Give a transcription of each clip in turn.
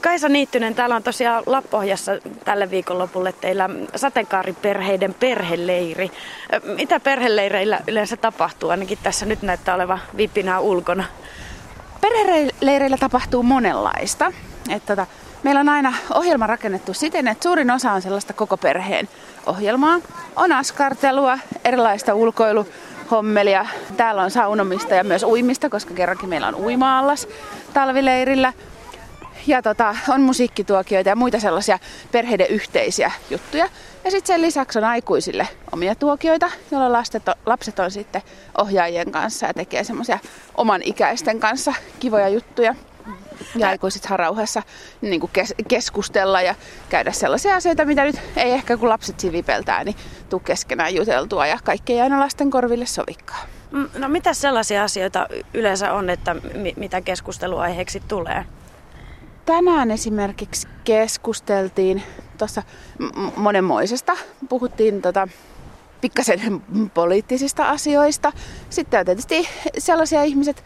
Kaisa Niittynen, täällä on tosiaan Lappohjassa tälle viikonlopulle teillä sateenkaariperheiden perheleiri. Mitä perheleireillä yleensä tapahtuu? Ainakin tässä nyt näyttää oleva vipinää ulkona. Perheleireillä tapahtuu monenlaista. Että tota, meillä on aina ohjelma rakennettu siten, että suurin osa on sellaista koko perheen ohjelmaa. On askartelua, erilaista ulkoiluhommelia. Täällä on saunomista ja myös uimista, koska kerrankin meillä on uimaallas talvileirillä ja tota, on musiikkituokioita ja muita sellaisia perheiden yhteisiä juttuja. Ja sitten sen lisäksi on aikuisille omia tuokioita, joilla lapset on, lapset on sitten ohjaajien kanssa ja tekee semmoisia oman ikäisten kanssa kivoja juttuja. Ja aikuiset saa rauhassa niin kuin kes- keskustella ja käydä sellaisia asioita, mitä nyt ei ehkä kun lapset sivipeltää, niin tuu keskenään juteltua ja kaikki ei aina lasten korville sovikkaa. Mm, no mitä sellaisia asioita yleensä on, että mitä keskusteluaiheeksi tulee? Tänään esimerkiksi keskusteltiin tuossa monenmoisesta. Puhuttiin tota, pikkasen poliittisista asioista. Sitten tietysti sellaisia ihmiset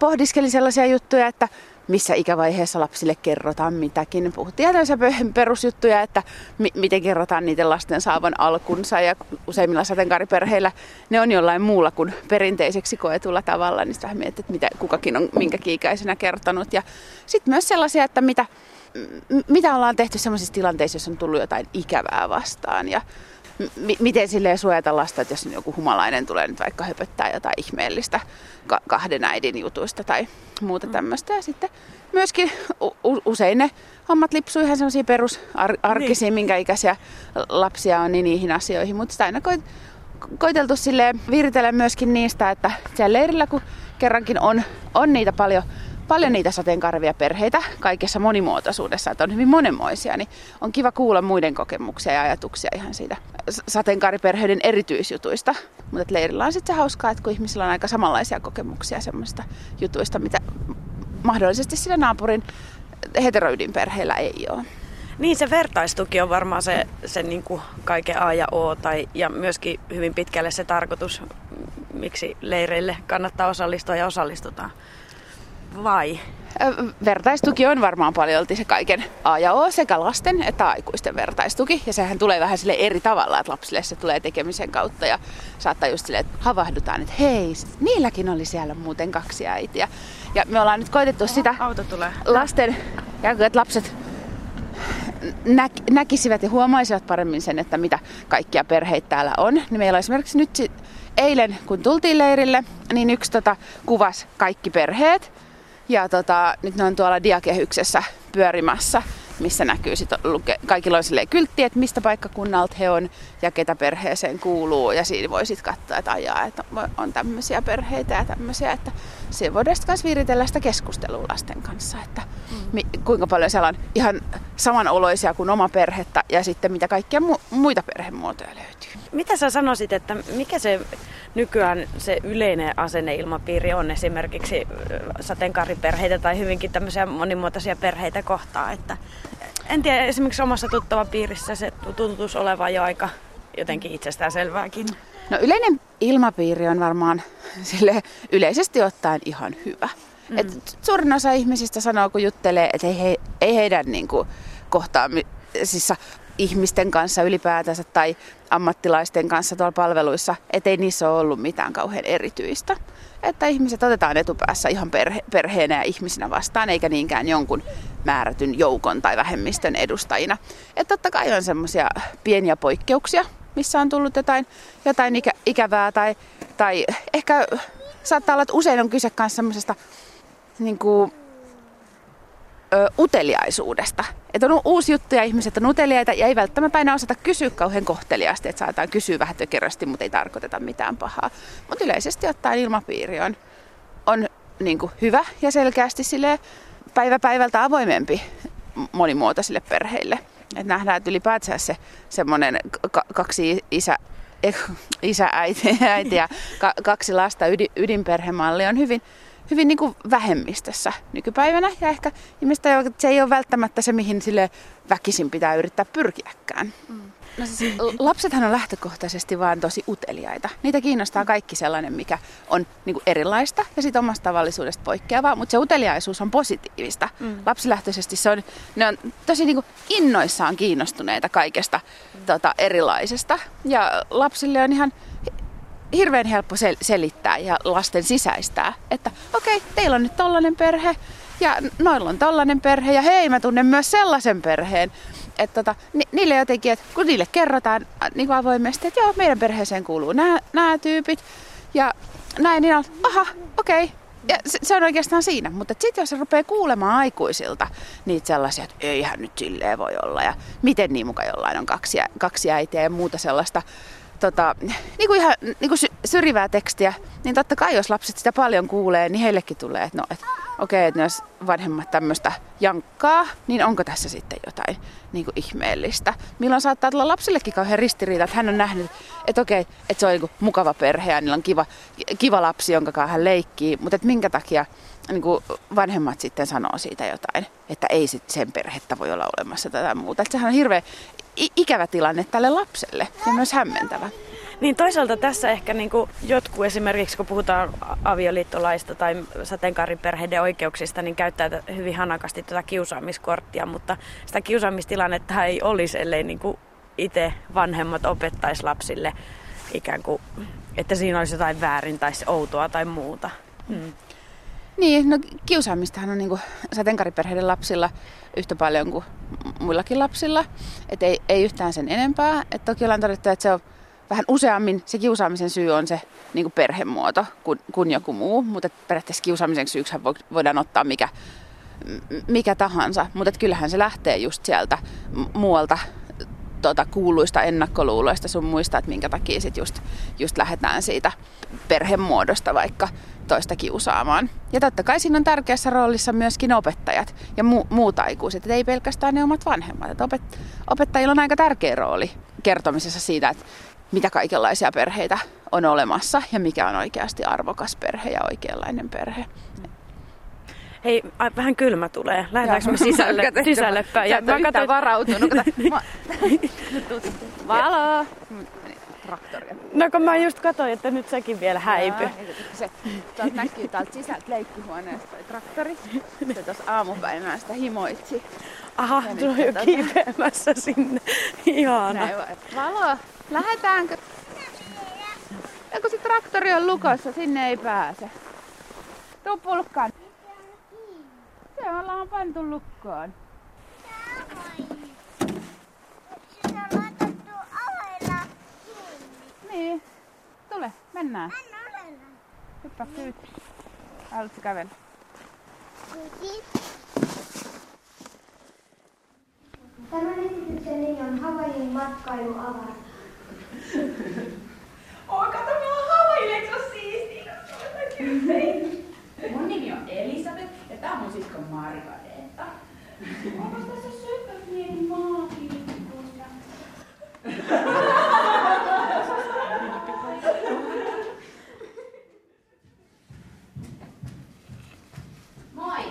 pohdiskeli sellaisia juttuja, että missä ikävaiheessa lapsille kerrotaan mitäkin. Puhuttiin tällaisia perusjuttuja, että mi- miten kerrotaan niiden lasten saavan alkunsa ja useimmilla sateenkaariperheillä ne on jollain muulla kuin perinteiseksi koetulla tavalla, niin sitä mietit, että mitä kukakin on minkäkin ikäisenä kertonut. Ja sitten myös sellaisia, että mitä, mitä ollaan tehty sellaisissa tilanteissa, jos on tullut jotain ikävää vastaan ja m- miten silleen suojata lasta, että jos joku humalainen tulee nyt vaikka höpöttää jotain ihmeellistä ka- kahden äidin jutuista tai muuta mm. tämmöistä. Ja sitten myöskin u- usein ne hommat lipsuu ihan sellaisia perusarkisiin, niin. minkä ikäisiä lapsia on, niin niihin asioihin. Mutta sitä aina koit, koiteltu sille viritellä myöskin niistä, että siellä leirillä kun kerrankin on, on niitä paljon paljon niitä sateenkarvia perheitä kaikessa monimuotoisuudessa, että on hyvin monenmoisia, niin on kiva kuulla muiden kokemuksia ja ajatuksia ihan siitä sateenkaariperheiden erityisjutuista. Mutta leirillä on sitten se hauskaa, että kun ihmisillä on aika samanlaisia kokemuksia semmoista jutuista, mitä mahdollisesti sillä naapurin heteroydinperheellä ei ole. Niin, se vertaistuki on varmaan se, se niin kuin kaiken A ja O, tai, ja myöskin hyvin pitkälle se tarkoitus, miksi leireille kannattaa osallistua ja osallistutaan vai? Vertaistuki on varmaan paljon se kaiken A ja O, sekä lasten että aikuisten vertaistuki. Ja sehän tulee vähän sille eri tavalla, että lapsille se tulee tekemisen kautta ja saattaa just silleen, että havahdutaan, että hei, niilläkin oli siellä muuten kaksi äitiä. Ja me ollaan nyt koitettu Oho, sitä auto tulee. lasten, ja että lapset nä- näkisivät ja huomaisivat paremmin sen, että mitä kaikkia perheitä täällä on. Niin meillä on esimerkiksi nyt eilen, kun tultiin leirille, niin yksi tota, kuvas kaikki perheet. Ja tota, nyt ne on tuolla diakehyksessä pyörimässä, missä näkyy sit luke, kaikilla on kyltti, että mistä paikkakunnalta he on ja ketä perheeseen kuuluu. Ja siinä voi sitten katsoa, että ajaa, että on tämmöisiä perheitä ja tämmöisiä, että se voidaan sitten viritellä sitä keskustelua lasten kanssa, että mm. mi, kuinka paljon siellä on ihan samanoloisia kuin oma perhettä ja sitten mitä kaikkia mu, muita perhemuotoja löytyy. Mitä sä sanoisit, että mikä se nykyään se yleinen asenneilmapiiri on esimerkiksi sateenkaariperheitä tai hyvinkin tämmöisiä monimuotoisia perheitä kohtaan. Että en tiedä, esimerkiksi omassa tuttava piirissä se tuntuisi olevan jo aika jotenkin itsestäänselvääkin. No yleinen ilmapiiri on varmaan sille yleisesti ottaen ihan hyvä. Mm. Et suurin osa ihmisistä sanoo, kun juttelee, että ei, he, ei heidän niin kuin, kohtaamisissa ihmisten kanssa ylipäätänsä tai ammattilaisten kanssa tuolla palveluissa, ettei niissä ole ollut mitään kauhean erityistä. Että ihmiset otetaan etupäässä ihan perhe, perheenä ja ihmisinä vastaan, eikä niinkään jonkun määrätyn joukon tai vähemmistön edustajina. Että totta kai on semmoisia pieniä poikkeuksia, missä on tullut jotain, jotain ikä, ikävää tai, tai ehkä saattaa olla, että usein on kyse myös semmoisesta niin kuin, ö, uteliaisuudesta. Että on uusi juttu ja ihmiset on uteliaita ja ei välttämättä aina osata kysyä kauhean kohteliaasti, että saataan kysyä vähän tökerösti, mutta ei tarkoiteta mitään pahaa. Mutta yleisesti ottaen ilmapiiri on, on niin kuin hyvä ja selkeästi sille päivä päivältä avoimempi monimuotoisille perheille. Et nähdään, että ylipäätään se semmoinen k- kaksi isä, eh, isä, äiti, äiti ja ka- kaksi lasta ydin, ydinperhemalli on hyvin, hyvin niin kuin vähemmistössä nykypäivänä. Ja ehkä ihmiset että se ei ole välttämättä se, mihin sille väkisin pitää yrittää pyrkiäkään. Mm. No siis, lapsethan on lähtökohtaisesti vaan tosi uteliaita. Niitä kiinnostaa kaikki sellainen, mikä on niin kuin erilaista ja siitä omasta tavallisuudesta poikkeavaa, mutta se uteliaisuus on positiivista. Mm. Lapsilähtöisesti se on, ne on tosi niin kuin innoissaan kiinnostuneita kaikesta mm. tota, erilaisesta. Ja lapsille on ihan hirveän helppo sel- selittää ja lasten sisäistää, että okei, okay, teillä on nyt tollainen perhe ja noilla on tollainen perhe ja hei, mä tunnen myös sellaisen perheen että tota, ni, niille jotenkin, että kun niille kerrotaan niin kuin avoimesti, että joo, meidän perheeseen kuuluu nämä, tyypit ja näin, niin on, aha, okei, okay. Ja se, se on oikeastaan siinä, mutta sitten jos se rupeaa kuulemaan aikuisilta niitä sellaisia, että eihän nyt silleen voi olla ja miten niin muka jollain on kaksi, kaksi äitiä ja muuta sellaista tota, niin kuin ihan niin kuin syrjivää tekstiä, niin totta kai jos lapset sitä paljon kuulee, niin heillekin tulee, että no, että okei, okay, että jos vanhemmat tämmöistä jankkaa, niin onko tässä sitten jotain niin kuin ihmeellistä. Milloin saattaa tulla lapsillekin kauhean ristiriita, että hän on nähnyt, että okei, okay, että se on niin mukava perhe ja niillä on kiva, kiva lapsi, jonka hän leikkii, mutta että minkä takia niin kuin vanhemmat sitten sanoo siitä jotain, että ei sit sen perhettä voi olla olemassa tätä muuta. Että sehän on hirveän ikävä tilanne tälle lapselle ja myös hämmentävä. Niin toisaalta tässä ehkä niin kuin jotkut esimerkiksi, kun puhutaan avioliittolaista tai sateenkaariperheiden oikeuksista, niin käyttää hyvin hanakasti tätä kiusaamiskorttia, mutta sitä kiusaamistilannetta ei olisi, ellei niin kuin itse vanhemmat opettaisi lapsille ikään kuin, että siinä olisi jotain väärin tai outoa tai muuta. Hmm. Niin, no kiusaamistahan on niin sateenkaariperheiden lapsilla yhtä paljon kuin muillakin lapsilla. Et ei, ei yhtään sen enempää. Et toki ollaan todettu, että se on vähän useammin se kiusaamisen syy on se niin kuin perhemuoto kuin, kuin joku muu, mutta periaatteessa kiusaamisen syyksi voidaan ottaa mikä, mikä tahansa, mutta kyllähän se lähtee just sieltä muualta tuota, kuuluista ennakkoluuloista sun muista, että minkä takia sit just, just lähdetään siitä perhemuodosta vaikka toista kiusaamaan. Ja totta kai siinä on tärkeässä roolissa myöskin opettajat ja mu- muut aikuiset, että ei pelkästään ne omat vanhemmat. Että opet- opettajilla on aika tärkeä rooli kertomisessa siitä, että mitä kaikenlaisia perheitä on olemassa ja mikä on oikeasti arvokas perhe ja oikeanlainen perhe. Hei, vähän kylmä tulee. Lähdetäänkö me sisälle, sisälle päin? Ja mä katsoin... varautunut. Valo! Traktoria. No kun mä just katsoin, että nyt sekin vielä häipy. Se, tuolta näkyy täältä sisältä leikkihuoneesta toi traktori. Se tuossa aamupäivänä sitä himoitsi. Aha, se on jo tota... kiipeämässä sinne. Ihana. Valo, lähdetäänkö? Ja kun se traktori on lukossa, sinne ei pääse. Tuu pulkkaan. Se ollaan pantu lukkoon. Niin. Tule, mennään. Hyppää kyyti. Haluatko kävellä? Tämän esityksen nimi on Havaijin matkailuavarta. Oh, kato, mä oon Havaille, se on siistiä. Mun nimi on Elisabeth ja tää on mun sisko Margareta. Onko tässä syöpä pieni maakilppuja? Moi!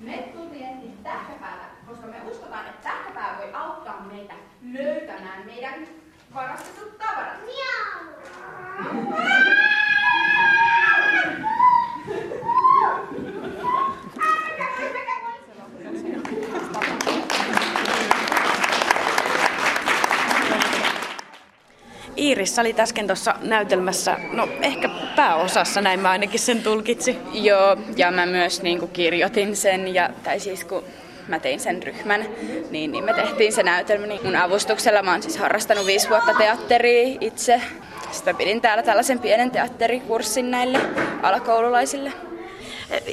Me tultiin etsiä tähkäpäätä, koska me uskotaan, että tähkäpää voi auttaa meitä löytämään meidän varastetut Iiris, oli äsken tuossa näytelmässä, no ehkä pääosassa, näin mä ainakin sen tulkitsi. Joo, ja mä myös niin kuin kirjoitin sen, ja, tai siis kun mä tein sen ryhmän, niin, niin me tehtiin se näytelmä. Niin mun avustuksella mä oon siis harrastanut viisi vuotta teatteria itse. Sitten pidin täällä tällaisen pienen teatterikurssin näille alakoululaisille.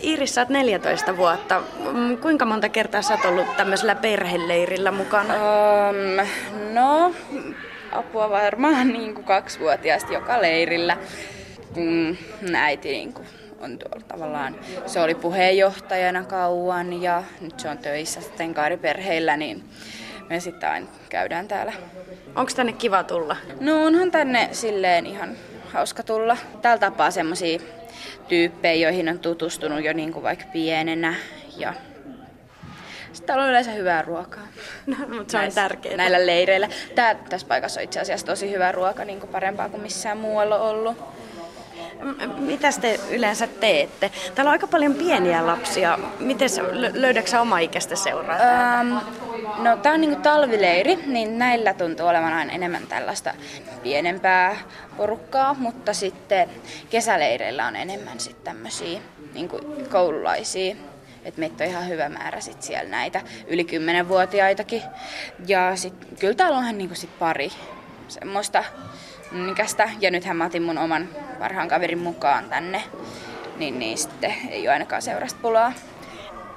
Iiris, sä oot 14 vuotta. Mm, kuinka monta kertaa sä oot ollut tämmöisellä perheleirillä mukana? Um, no, apua varmaan niin kuin kaksivuotiaasta joka leirillä, kun äiti niin kuin on tuolla tavallaan, se oli puheenjohtajana kauan ja nyt se on töissä sitten kaariperheillä, niin me sitten aina käydään täällä. Onko tänne kiva tulla? No onhan tänne silleen ihan hauska tulla. Täällä tapaa semmosia tyyppejä, joihin on tutustunut jo niin kuin vaikka pienenä. Ja sitten on yleensä hyvää ruokaa. No, mutta se on tärkeää. Näillä leireillä. Tää, tässä paikassa on itse asiassa tosi hyvä ruoka, niin kuin parempaa kuin missään muualla ollut. Mitä te yleensä teette? Täällä on aika paljon pieniä lapsia. Miten löydätkö oma ikäistä seuraa? Um, no tää on niinku talvileiri, niin näillä tuntuu olevan aina enemmän tällaista pienempää porukkaa, mutta sitten kesäleireillä on enemmän sitten tämmöisiä niinku koululaisia. Et meitä on ihan hyvä määrä sit siellä näitä yli 10-vuotiaitakin. Ja sit, kyllä täällä onhan niinku sit pari semmoista ikäistä. Ja nythän mä otin mun oman parhaan kaverin mukaan tänne. Niin, niin sitten ei ole ainakaan seurasta pulaa.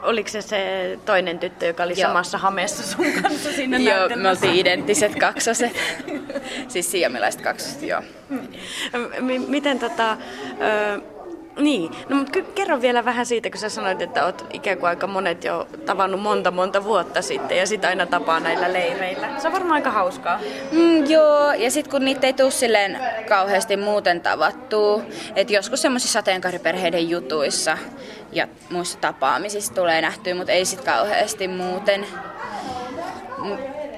Oliko se se toinen tyttö, joka oli Joo. samassa hameessa sun kanssa siinä Joo, me oltiin identtiset kaksoset. siis siamilaiset kaksoset, joo. M- miten tota, ö, niin, no mutta kerro vielä vähän siitä, kun sä sanoit, että oot ikään kuin aika monet jo tavannut monta monta vuotta sitten ja sit aina tapaa näillä leireillä. Se on varmaan aika hauskaa. Mm, joo, ja sitten kun niitä ei tule silleen kauheasti muuten tavattua, että joskus semmoisissa sateenkaariperheiden jutuissa ja muissa tapaamisissa tulee nähtyä, mutta ei sitten kauheasti muuten.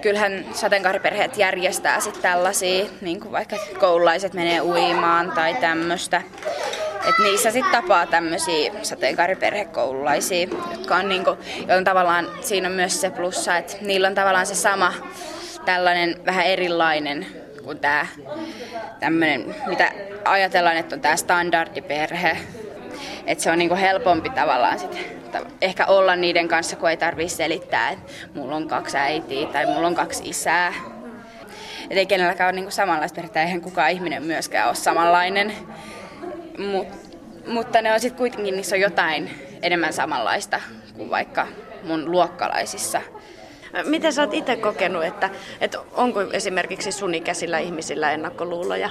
Kyllähän sateenkaariperheet järjestää sitten tällaisia, niin kuin vaikka koululaiset menee uimaan tai tämmöistä. Et niissä sitten tapaa tämmöisiä sateenkaariperhekoululaisia, jotka on niinku, tavallaan, siinä on myös se plussa, että niillä on tavallaan se sama tällainen vähän erilainen kuin tämä tämmöinen, mitä ajatellaan, että on tämä standardiperhe. Että se on niinku helpompi tavallaan ehkä olla niiden kanssa, kun ei tarvitse selittää, että mulla on kaksi äitiä tai mulla on kaksi isää. Et ei kenelläkään ole niinku samanlaista perhettä, eihän kukaan ihminen myöskään ole samanlainen. Mut, mutta ne on sitten kuitenkin, niissä on jotain enemmän samanlaista kuin vaikka mun luokkalaisissa. Miten sä oot itse kokenut, että, että onko esimerkiksi sun ikäisillä ihmisillä ennakkoluuloja?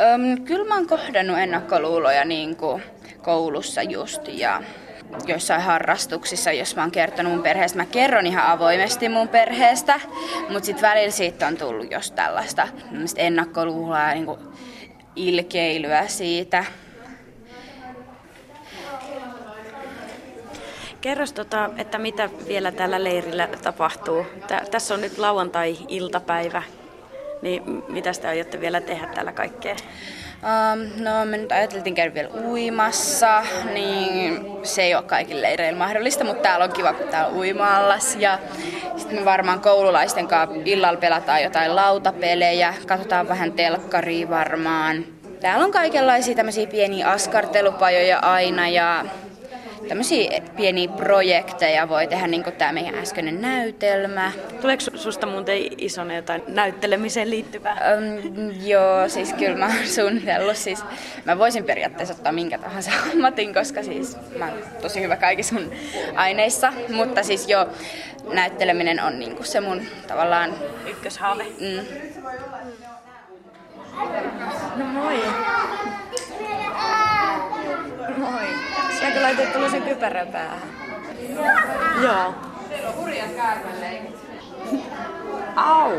Öm, kyllä mä oon kohdannut ennakkoluuloja niin kuin koulussa just ja joissain harrastuksissa, jos mä oon kertonut mun perheestä. Mä kerron ihan avoimesti mun perheestä, mutta sitten välillä siitä on tullut just tällaista ennakkoluuloa ja niin ilkeilyä siitä. Kerros, tota, että mitä vielä tällä leirillä tapahtuu. Tä, tässä on nyt lauantai-iltapäivä, niin mitä te aiotte vielä tehdä täällä kaikkea? Um, no me nyt ajateltiin käydä vielä uimassa, niin se ei ole kaikille leireillä mahdollista, mutta täällä on kiva, kun täällä on uimaallas. Ja sitten me varmaan koululaisten kanssa illalla pelataan jotain lautapelejä, katsotaan vähän telkkaria varmaan. Täällä on kaikenlaisia tämmöisiä pieniä askartelupajoja aina ja tämmöisiä pieniä projekteja voi tehdä, niin kuin tämä meidän äskeinen näytelmä. Tuleeko susta muuten isona jotain näyttelemiseen liittyvää? Um, joo, siis kyllä mä oon suunnitellut. Siis, mä voisin periaatteessa ottaa minkä tahansa ammatin, koska siis mä oon tosi hyvä kaikissa mun aineissa. Mutta siis jo näytteleminen on niinku se mun tavallaan... Ykköshaave. Mm. No. Moi. Säkö laitat tuollaisen kypärän päähän? Joo. Teillä on hurjat käärmeleikit. Au.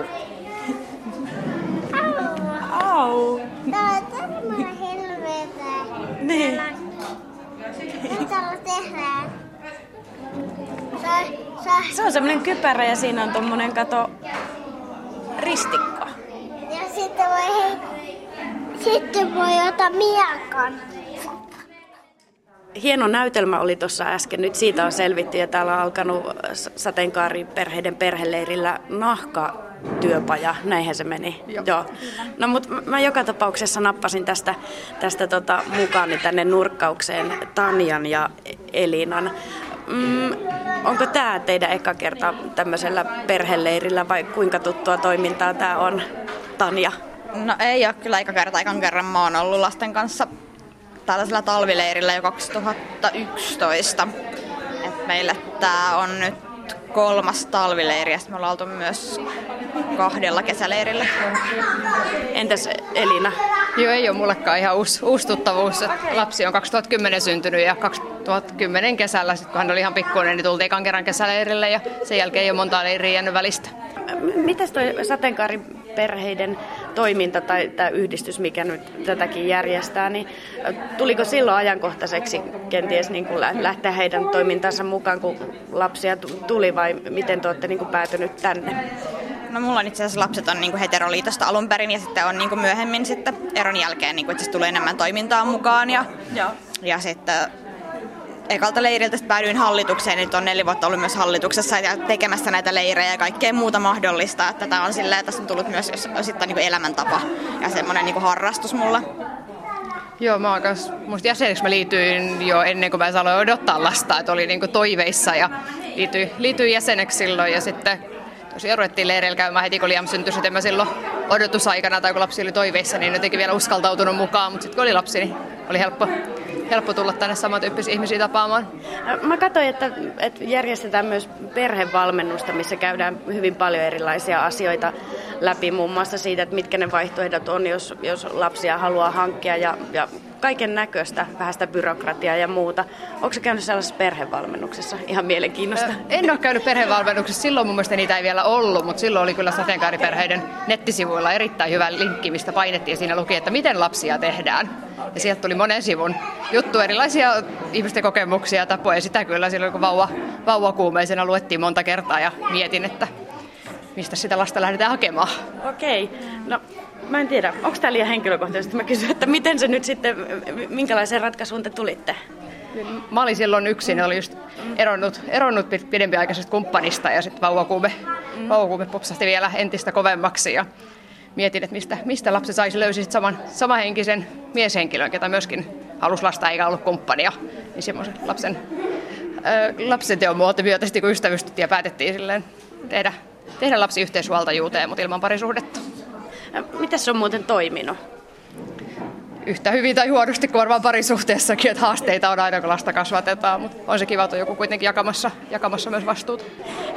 Au. Tää on tämmönen helvetä. Niin. Täällä tehdään? Se on semmonen kypärä ja siinä on tommonen kato ristikko. ja sitten voi, sitten voi ottaa miakan. Hieno näytelmä oli tuossa äsken. Nyt siitä on selvitty ja täällä on alkanut sateenkaariperheiden perheleirillä nahka työpaja, näinhän se meni. Joo. Joo. No mutta mä joka tapauksessa nappasin tästä, tästä tota, mukaan tänne nurkkaukseen Tanjan ja Elinan. Mm, onko tämä teidän eka kerta tämmöisellä perheleirillä vai kuinka tuttua toimintaa tämä on, Tanja? No ei ole kyllä aika kerta. Ekan kerran mä oon ollut lasten kanssa tällaisella talvileirillä jo 2011. Et meille tää on nyt kolmas talvileiri ja me ollaan oltu myös kahdella kesäleirillä. Entäs Elina? Joo, ei ole mullekaan ihan uusi, uusi tuttavuus. Lapsi on 2010 syntynyt ja 2010 kesällä, sit kun hän oli ihan pikkuinen, niin tultiin ekan kerran kesäleirille ja sen jälkeen ei ole montaa leiriä jäänyt välistä. Mitäs toi sateenkaariperheiden toiminta tai tämä yhdistys, mikä nyt tätäkin järjestää, niin tuliko silloin ajankohtaiseksi kenties niin kuin lähteä heidän toimintansa mukaan, kun lapsia tuli vai miten te olette niin kuin päätynyt tänne? No mulla on itse asiassa lapset on niinku heteroliitosta alun perin ja sitten on niinku myöhemmin sitten eron jälkeen niinku itse tulee enemmän toimintaa mukaan ja, ja. ja sitten ekalta leiriltä päädyin hallitukseen, nyt on neljä vuotta ollut myös hallituksessa ja tekemässä näitä leirejä ja kaikkea muuta mahdollista. Että tämä on silleen, tässä on tullut myös osittain niin elämäntapa ja semmoinen niin harrastus mulle. Joo, mä oon kanssa, musta jäseneksi mä liityin jo ennen kuin mä aloin odottaa lasta, että oli niin toiveissa ja liityin, liityin jäseneksi silloin ja sitten tosiaan ruvettiin leireillä käymään heti kun Liam syntyi, sitten mä silloin odotusaikana tai kun lapsi oli toiveissa, niin jotenkin vielä uskaltautunut mukaan, mutta sitten kun oli lapsi, niin oli helppo, helppo tulla tänne samantyyppisiä ihmisiä tapaamaan. Mä katsoin, että, että järjestetään myös perhevalmennusta, missä käydään hyvin paljon erilaisia asioita läpi, muun muassa siitä, että mitkä ne vaihtoehdot on, jos, jos lapsia haluaa hankkia ja, ja kaiken näköistä, vähän sitä byrokratiaa ja muuta. Onko se käynyt sellaisessa perhevalmennuksessa? Ihan mielenkiinnosta. En ole käynyt perhevalmennuksessa. Silloin mun mielestä niitä ei vielä ollut, mutta silloin oli kyllä sateenkaariperheiden nettisivuilla erittäin hyvä linkki, mistä painettiin. Siinä luki, että miten lapsia tehdään. Ja sieltä tuli monen sivun juttu, erilaisia ihmisten kokemuksia ja tapoja. Sitä kyllä silloin, kun vauva, vauvakuumeisena luettiin monta kertaa ja mietin, että mistä sitä lasta lähdetään hakemaan. Okei. No Mä en tiedä, onko tämä liian henkilökohtaisesti? Mä kysyn, että miten se nyt sitten, minkälaiseen ratkaisuun te tulitte? Mä olin silloin yksin, oli just eronnut, eronnut pidempiaikaisesta kumppanista ja sitten vauvakuume, mm. vauvakuume popsahti vielä entistä kovemmaksi ja mietin, että mistä, mistä lapsi saisi löysi saman, samanhenkisen mieshenkilön, ketä myöskin halusi lasta eikä ollut kumppania, niin semmoisen lapsen, ö, lapsen teon muoto myötä sitten kun ystävystyttiin ja päätettiin silleen tehdä, tehdä lapsi yhteishuoltajuuteen, mutta ilman parisuhdetta. Miten se on muuten toiminut? Yhtä hyvin tai huonosti kuin varmaan parisuhteessakin, että haasteita on aina kun lasta kasvatetaan, mutta on se kiva, että on joku kuitenkin jakamassa, jakamassa myös vastuuta.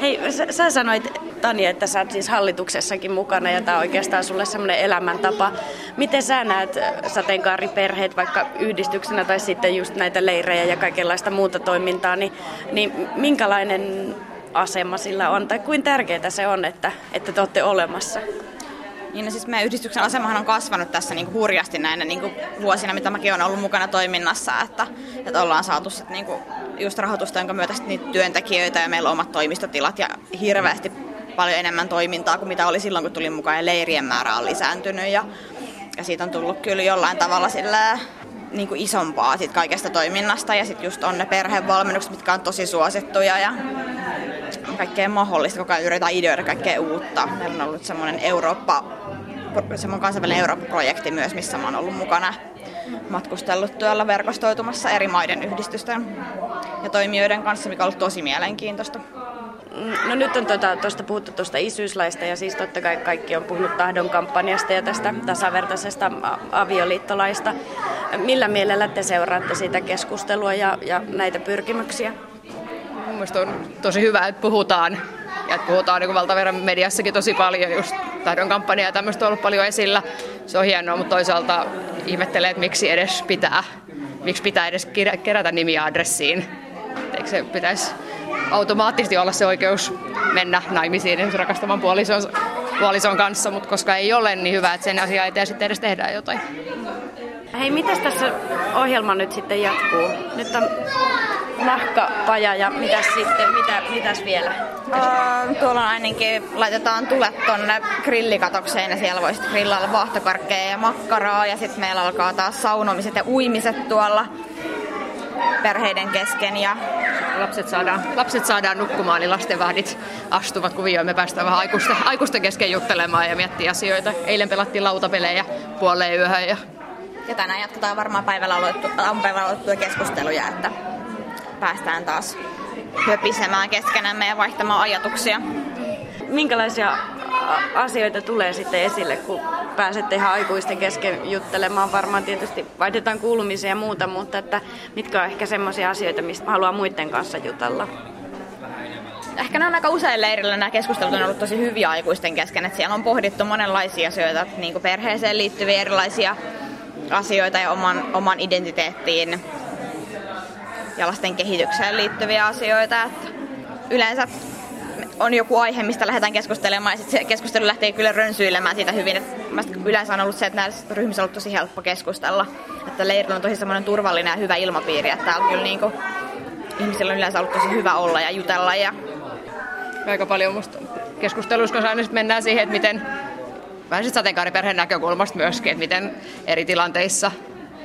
Hei, sä, sä sanoit Tani, että sä oot siis hallituksessakin mukana ja tämä on oikeastaan sulle semmoinen elämäntapa. Miten sä näet sateenkaariperheet vaikka yhdistyksenä tai sitten just näitä leirejä ja kaikenlaista muuta toimintaa, niin, niin minkälainen asema sillä on tai kuin tärkeää se on, että, että te olette olemassa? Niin no siis meidän yhdistyksen asemahan on kasvanut tässä niin kuin hurjasti näinä niin kuin vuosina, mitä mäkin olen ollut mukana toiminnassa, että, että ollaan saatu sit niin kuin just rahoitusta, jonka myötä niitä työntekijöitä ja meillä on omat toimistotilat ja hirveästi paljon enemmän toimintaa kuin mitä oli silloin, kun tulin mukaan ja leirien määrä on lisääntynyt ja, ja siitä on tullut kyllä jollain tavalla sillä niin kuin isompaa sit kaikesta toiminnasta ja sitten just on ne perhevalmennukset, mitkä on tosi suosittuja ja kaikkea mahdollista, koko ajan yritetään ideoida kaikkea uutta. Meillä on ollut semmoinen Eurooppa, semmoinen kansainvälinen Eurooppa-projekti myös, missä mä oon ollut mukana matkustellut tuolla verkostoitumassa eri maiden yhdistysten ja toimijoiden kanssa, mikä on ollut tosi mielenkiintoista. No nyt on tuosta tota, puhuttu tuosta isyyslaista ja siis totta kai kaikki on puhunut tahdon kampanjasta ja tästä tasavertaisesta avioliittolaista. Millä mielellä te seuraatte sitä keskustelua ja, ja näitä pyrkimyksiä? Mielestäni on tosi hyvä, että puhutaan ja että puhutaan niin valtaverran mediassakin tosi paljon, just taidon kampanja ja tämmöistä on ollut paljon esillä. Se on hienoa, mutta toisaalta ihmettelee, että miksi edes pitää, miksi pitää edes kerätä nimiä adressiin. Eikö se pitäisi automaattisesti olla se oikeus mennä naimisiin rakastavan puolison, puolison kanssa, mutta koska ei ole, niin hyvä, että sen asian eteen sitten edes tehdään jotain. Hei, miten tässä ohjelma nyt sitten jatkuu? Nyt on nahkapaja ja mitäs sitten, mitä, mitäs vielä? Uh, tuolla on ainakin, laitetaan tulet tonne grillikatokseen ja siellä voisit grillailla vaahtokarkkeja ja makkaraa ja sitten meillä alkaa taas saunomiset ja uimiset tuolla perheiden kesken. Ja... Lapset saadaan, lapset saadaan nukkumaan, niin lastenvahdit astuvat kuvioon. Me päästään vähän aikuisten, aikuisten kesken juttelemaan ja miettiä asioita. Eilen pelattiin lautapelejä puoleen yöhön. Ja, ja tänään jatketaan varmaan päivällä aloittu, aamupäivällä aloittuja keskusteluja, että päästään taas höpisemään keskenämme ja vaihtamaan ajatuksia. Minkälaisia asioita tulee sitten esille, kun pääsette ihan aikuisten kesken juttelemaan? Varmaan tietysti vaihdetaan kuulumisia ja muuta, mutta että mitkä on ehkä semmoisia asioita, mistä haluaa muiden kanssa jutella? Ehkä nämä on aika usein leirillä nämä keskustelut on ollut tosi hyviä aikuisten kesken, että siellä on pohdittu monenlaisia asioita, niin kuin perheeseen liittyviä erilaisia asioita ja oman, oman identiteettiin ja lasten kehitykseen liittyviä asioita. Että yleensä on joku aihe, mistä lähdetään keskustelemaan, ja sitten se keskustelu lähtee kyllä rönsyilemään siitä hyvin. Et yleensä on ollut se, että näissä ryhmissä on ollut tosi helppo keskustella. Että leirillä on tosi semmoinen turvallinen ja hyvä ilmapiiri, että täällä kyllä niinku, ihmisillä on yleensä ollut tosi hyvä olla ja jutella. Ja... Aika paljon musta keskustelussa, kun mennään siihen, että miten vähän sitten sateenkaariperheen näkökulmasta myöskin, että miten eri tilanteissa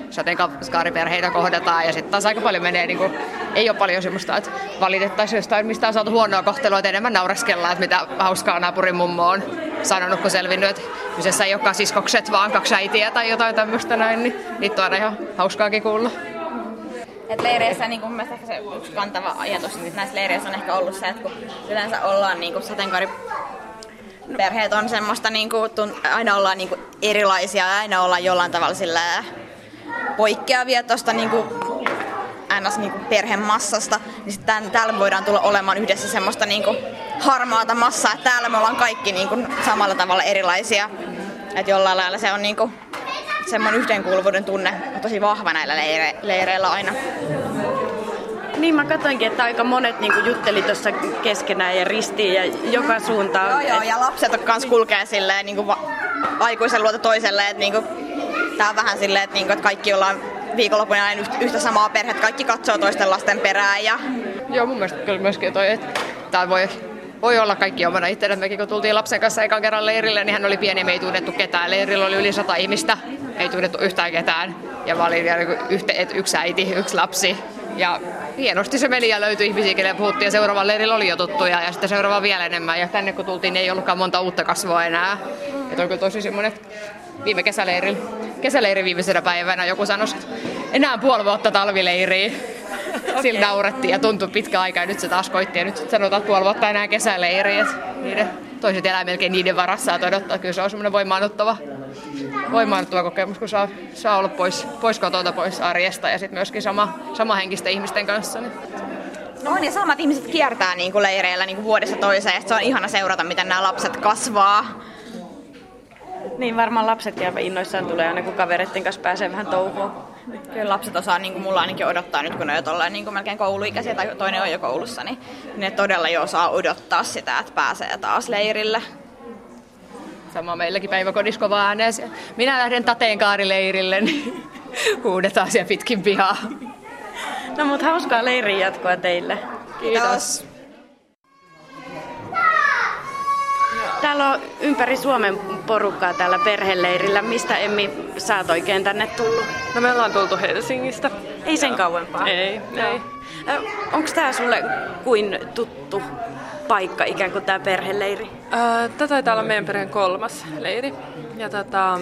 sateenkaariperheitä kohdataan ja sitten taas aika paljon menee, niin kuin, ei ole paljon semmoista, että valitettaisiin jostain, mistä on saatu huonoa kohtelua, että enemmän naureskellaan, että mitä hauskaa naapurin mummo on sanonut, kun selvinnyt, että kyseessä ei olekaan siskokset, vaan kaksi äitiä tai jotain tämmöistä näin, niin niitä on aina ihan hauskaakin kuulla. Et leireissä niin kun se yksi kantava ajatus niin näissä leireissä on ehkä ollut se, että kun yleensä ollaan niin sateenkaari perheet on semmoista, niin kuin, aina ollaan niin kuin erilaisia aina ollaan jollain tavalla sillä poikkeavia tuosta niin ns. Niin perhemassasta, niin sitten täällä voidaan tulla olemaan yhdessä semmoista niin kuin harmaata massaa, että täällä me ollaan kaikki niin kuin samalla tavalla erilaisia. Että jollain lailla se on niin kuin, semmoinen yhteenkuuluvuuden tunne on tosi vahva näillä leire- leireillä aina. Niin mä katsoinkin, että aika monet niinku jutteli tuossa keskenään ja ristiin ja joka suuntaan. Joo, joo, ja lapset kanssa kulkee silleen niinku va- aikuisen luota toiselle, että niinku, tää on vähän silleen, että, niinku, että kaikki ollaan viikonloppuna aina yhtä samaa perhettä, kaikki katsoo toisten lasten perään. Ja... Joo, mun mielestä kyllä myöskin toi, että tää voi voi olla kaikki omana itsellä. Mekin kun tultiin lapsen kanssa ekan kerran leirille, niin hän oli pieni, me ei tunnettu ketään. Leirillä oli yli sata ihmistä, ei tunnettu yhtään ketään. Ja mä olin vielä yhtä, yksi äiti, yksi lapsi. Ja hienosti se meni ja löytyi ihmisiä, kelle puhuttiin ja seuraavalla leirillä oli jo tuttuja ja sitten seuraava vielä enemmän. Ja tänne kun tultiin, niin ei ollutkaan monta uutta kasvoa enää. Ja on kyllä tosi semmoinen, viime kesäleirillä, kesäleirin viimeisenä päivänä joku sanoi, että enää puoli vuotta talvileiriä. Okay. Sillä naurettiin ja tuntui pitkä aika ja nyt se taas koitti ja nyt sanotaan, että puoli vuotta enää kesäleiriä. Niiden, toiset elää melkein niiden varassa ja odottaa, kyllä se on semmoinen voimaannuttava, voimaannuttava kokemus, kun saa, saa olla pois, pois kotota, pois arjesta ja sitten myöskin sama, sama henkisten ihmisten kanssa. Niin. No on ja samat ihmiset kiertää niin kuin leireillä niin kuin vuodessa toiseen, että se on ihana seurata, miten nämä lapset kasvaa. Niin varmaan lapset aivan innoissaan tulee aina kun kavereiden kanssa pääsee vähän touhuun. Kyllä lapset osaa, niin kuin mulla ainakin odottaa nyt, kun ne on jo niin kuin melkein kouluikäisiä tai toinen on jo koulussa, niin ne todella jo osaa odottaa sitä, että pääsee taas leirille. Sama meilläkin päiväkodissa kova ääneen. Minä lähden Tateenkaarileirille, niin huudetaan siellä pitkin pihaa. No mutta hauskaa leirin jatkoa teille. Kiitos. Täällä on ympäri Suomen porukkaa täällä perheleirillä. Mistä Emmi sä oot oikein tänne tullut? No me ollaan tultu Helsingistä. Ei sen kauempaa? Ei, ei. Onko tää sulle kuin tuttu paikka, ikään kuin tää perheleiri? Tätä taitaa olla meidän perheen kolmas leiri. Ja tota,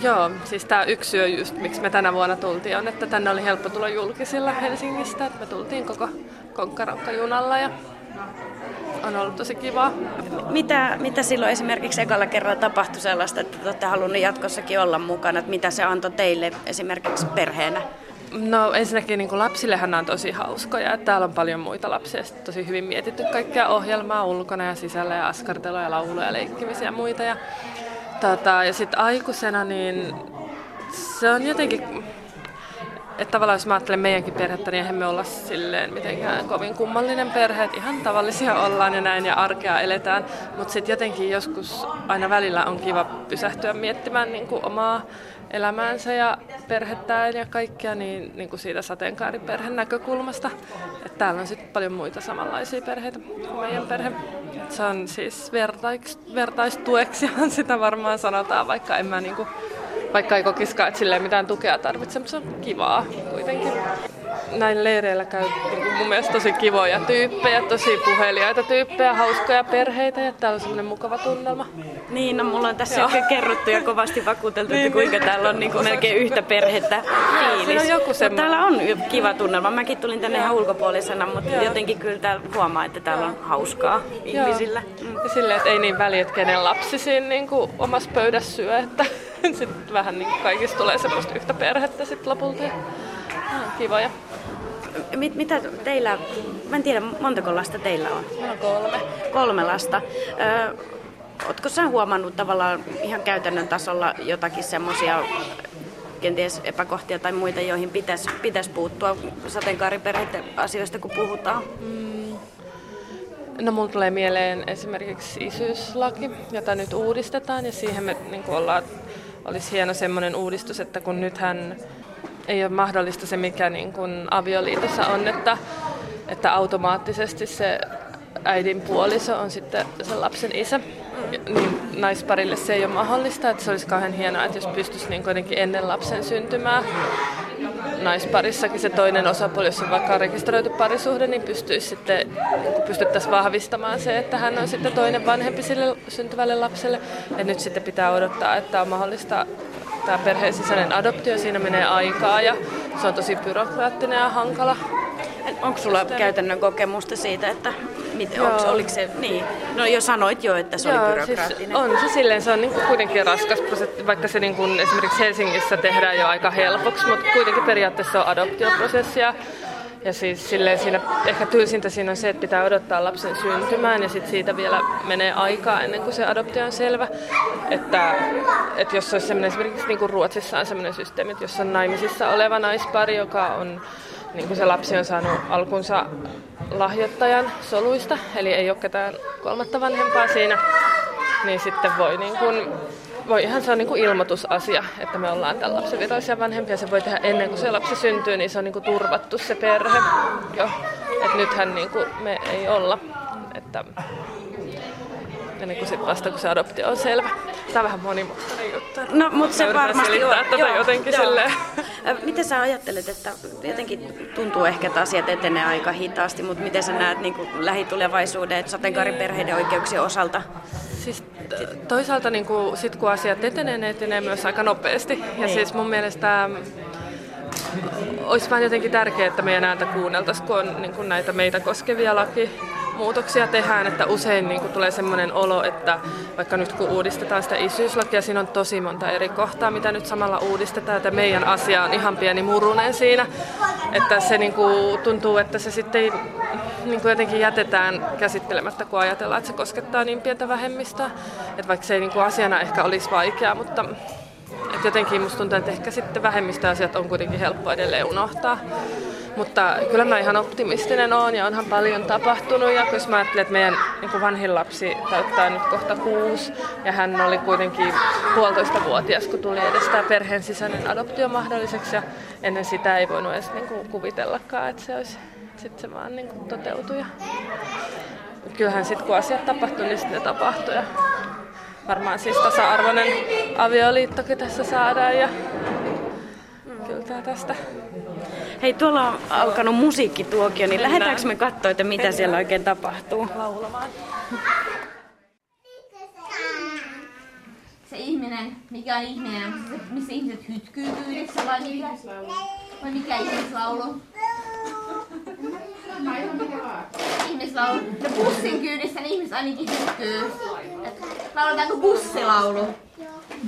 Joo, siis tämä yksi syy just, miksi me tänä vuonna tultiin, on, että tänne oli helppo tulla julkisilla Helsingistä. Että me tultiin koko Konkkaronkka-junalla ja on ollut tosi kivaa. Mitä, mitä silloin esimerkiksi ekalla kerralla tapahtui sellaista, että te olette halunneet jatkossakin olla mukana? Että mitä se antoi teille esimerkiksi perheenä? No ensinnäkin niin lapsillehan nämä on tosi hauskoja. Että täällä on paljon muita lapsia. Tosi hyvin mietitty kaikkea ohjelmaa ulkona ja sisällä ja askartelua ja lauluja ja leikkimisiä ja muita. Ja, tota, ja sitten aikuisena niin se on jotenkin että tavallaan jos mä ajattelen meidänkin perhettä, niin eihän me olla silleen mitenkään kovin kummallinen perhe. Että ihan tavallisia ollaan ja näin ja arkea eletään. Mutta sitten jotenkin joskus aina välillä on kiva pysähtyä miettimään niin kuin omaa elämäänsä ja perhettään ja kaikkea niin, niin kuin siitä sateenkaariperheen näkökulmasta. Että täällä on sitten paljon muita samanlaisia perheitä kuin meidän perhe. Et se on siis vertais, vertaistueksihan sitä varmaan sanotaan, vaikka en mä niin kuin vaikka ei kokiskaan, että mitään tukea tarvitse, mutta se on kivaa kuitenkin. Näin leireillä käy niin kuin mun mielestä tosi kivoja tyyppejä, tosi puheliaita tyyppejä, hauskoja perheitä ja täällä on semmoinen mukava tunnelma. Niin, no mulla on tässä Joo. kerrottu ja kovasti vakuuteltu, että niin, kuinka niin. täällä on niin kuin melkein yhtä perhettä fiilis. on joku semmoinen. Täällä on kiva tunnelma. Mäkin tulin tänne ihan ulkopuolisena, mutta Joo. jotenkin kyllä täällä huomaa, että täällä on hauskaa Joo. ihmisillä. Mm. Ja silleen, että ei niin väliä, että kenen lapsi siinä niin kuin omassa pöydässä syö, että sitten vähän niin kaikista tulee semmoista yhtä perhettä sitten lopulta. Ja, kiva. Ja... Mit, mitä teillä, mä en tiedä montako lasta teillä on? Meillä on kolme. Kolme lasta. Ö, Oletko sä huomannut tavallaan ihan käytännön tasolla jotakin semmoisia kenties epäkohtia tai muita, joihin pitäisi, pitäisi puuttua sateenkaariperheiden asioista, kun puhutaan? Mm. No mulla tulee mieleen esimerkiksi isyyslaki, jota nyt uudistetaan ja siihen me niin ollaan, olisi hieno semmoinen uudistus, että kun nythän ei ole mahdollista se, mikä niin kuin avioliitossa on, että, että automaattisesti se äidin puoliso on sitten sen lapsen isä. Niin naisparille se ei ole mahdollista, että se olisi kauhean hienoa, että jos pystyisi niin kuitenkin ennen lapsen syntymää naisparissakin se toinen osapuoli, jos on vaikka rekisteröity parisuhde, niin pystyisi sitten, pystyttäisiin vahvistamaan se, että hän on sitten toinen vanhempi sille syntyvälle lapselle. Ja nyt sitten pitää odottaa, että on mahdollista tämä perheen sisäinen adoptio, siinä menee aikaa ja se on tosi byrokraattinen ja hankala. Onko sulla Sitten... käytännön kokemusta siitä, että miten, onko, oliko se, niin, no jo sanoit jo, että se Joo, oli siis byrokraattinen. Siis on se silleen, se on niin kuin kuitenkin raskas prosessi, vaikka se niin kuin esimerkiksi Helsingissä tehdään jo aika helpoksi, mutta kuitenkin periaatteessa on adoptioprosessi ja ja siis silleen siinä, ehkä tylsintä siinä on se, että pitää odottaa lapsen syntymään ja sitten siitä vielä menee aikaa ennen kuin se adoptio on selvä. Että, että jos olisi sellainen, esimerkiksi niin kuin Ruotsissa on sellainen systeemi, että jos on naimisissa oleva naispari, joka on, niin kuin se lapsi on saanut alkunsa lahjoittajan soluista, eli ei ole ketään kolmatta vanhempaa siinä, niin sitten voi niin kuin voi ihan se on niin kuin ilmoitusasia, että me ollaan tämän lapsen virallisia vanhempia. Se voi tehdä ennen kuin se lapsi syntyy, niin se on niin kuin turvattu se perhe jo. Et nythän niin kuin me ei olla. Että ennen kuin sit vasta kun se adoptio on selvä. Tämä on vähän monimutkainen juttu. No, mutta se varmasti on. Tätä joo, jotenkin joo. Silleen. Miten sä ajattelet, että jotenkin tuntuu ehkä, että asiat etenee aika hitaasti, mutta miten sä näet niin kuin lähitulevaisuuden sateenkaariperheiden oikeuksien osalta? Siis toisaalta niin kuin, sit kun asiat etenee, ne etenee myös aika nopeasti. Ja niin. siis mun mielestä olisi vain jotenkin tärkeää, että meidän ääntä kuunneltaisiin, kun on niin kuin näitä meitä koskevia lakimuutoksia tehdään, että usein niin kuin tulee sellainen olo, että vaikka nyt kun uudistetaan sitä isyyslakia, siinä on tosi monta eri kohtaa, mitä nyt samalla uudistetaan, että meidän asia on ihan pieni murunen siinä, että se niin kuin tuntuu, että se sitten niin kuin jotenkin jätetään käsittelemättä, kun ajatellaan, että se koskettaa niin pientä vähemmistöä, että vaikka se ei niin kuin asiana ehkä olisi vaikeaa, mutta et jotenkin musta tuntuu, että ehkä sitten vähemmistöasiat on kuitenkin helppo edelleen unohtaa. Mutta kyllä mä ihan optimistinen oon ja onhan paljon tapahtunut. Ja jos mä ajattelen, että meidän niin vanhin lapsi täyttää nyt kohta kuusi ja hän oli kuitenkin puolitoista vuotias, kun tuli edes tämä perheen sisäinen adoptio mahdolliseksi. Ja ennen sitä ei voinut edes niin kuin kuvitellakaan, että se olisi sitten se vaan niin kuin toteutui. Ja kyllähän sitten kun asiat tapahtuu, niin sitten ne tapahtuu. Ja varmaan siis tasa-arvoinen avioliittokin tässä saadaan ja kyllä tästä. Hei, tuolla on alkanut musiikkituokio, niin lähdetäänkö me katsoa, että mitä siellä oikein tapahtuu? Laulamaan. Se ihminen, mikä on ihminen, missä ihmiset hytkyy yhdessä vai mikä? Vai mikä ihmislaulu? Ihmislaulu. No bussin kyydissä niin ihmiset ainakin hytkyy. Lauletaanko bussilaulu?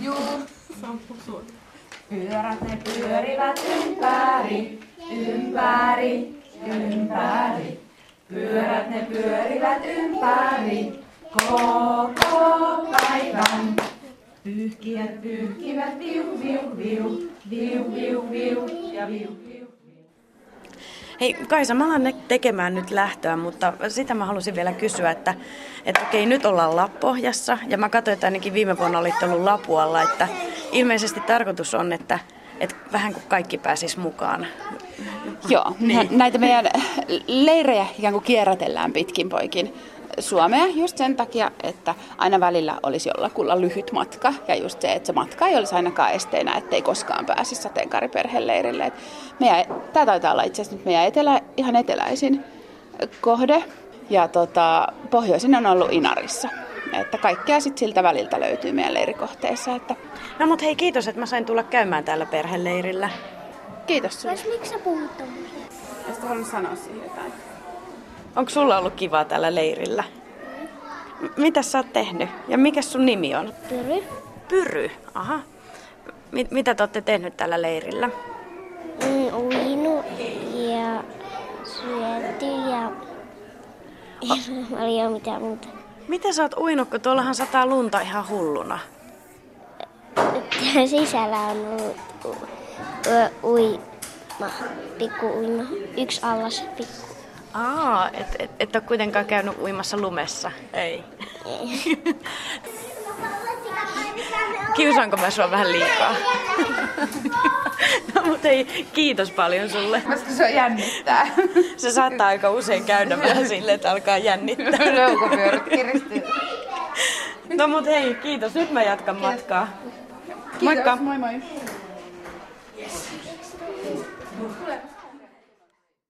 Juu. Pyörät ne pyörivät ympäri, ympäri, ympäri. Pyörät ne pyörivät ympäri koko päivän. Pyyhkijät pyyhkivät viu, viu, viu, viu, viu, viu ja viu. Hei Kaisa, mä alan tekemään nyt lähtöä, mutta sitä mä halusin vielä kysyä, että, että okei, nyt ollaan Lappohjassa ja mä katsoin, että ainakin viime vuonna olitte ollut Lapualla, että ilmeisesti tarkoitus on, että, että vähän kuin kaikki pääsis mukaan. Joo, niin. näitä meidän leirejä ikään kuin kierrätellään pitkin poikin. Suomea just sen takia, että aina välillä olisi jollakulla lyhyt matka ja just se, että se matka ei olisi ainakaan esteenä, ettei koskaan pääsisi sateenkaariperheleirille. Tämä taitaa olla itse asiassa nyt meidän etelä, ihan eteläisin kohde ja tota, pohjoisin on ollut Inarissa. Että kaikkea sitten siltä väliltä löytyy meidän leirikohteissa. Että... No mut hei kiitos, että mä sain tulla käymään täällä perheleirillä. Kiitos sinulle. Miksi sä puhut tommosia? Olisit sanoa siihen jotain? Onko sulla ollut kivaa täällä leirillä? Mitä sä oot tehnyt? Ja mikä sun nimi on? Pyry. Pyry, aha. Mit, mitä te olette tehnyt tällä leirillä? Mm, uinu ja syöty ja ei paljon mitään muuta. Miten sä oot uinut, kun tuollahan sataa lunta ihan hulluna? Sisällä on ollut uima, pikku uima. Yksi allas, pikku Aa, et, et, et ole kuitenkaan käynyt uimassa lumessa. Ei. Kiusaanko mä sua vähän liikaa? no mut ei, kiitos paljon sulle. Koska se on jännittää. Se saattaa aika usein käydä vähän silleen, että alkaa jännittää. Leukopyörät kiristyy. No mut hei, kiitos. Nyt mä jatkan matkaa. Kiitos, moi moi.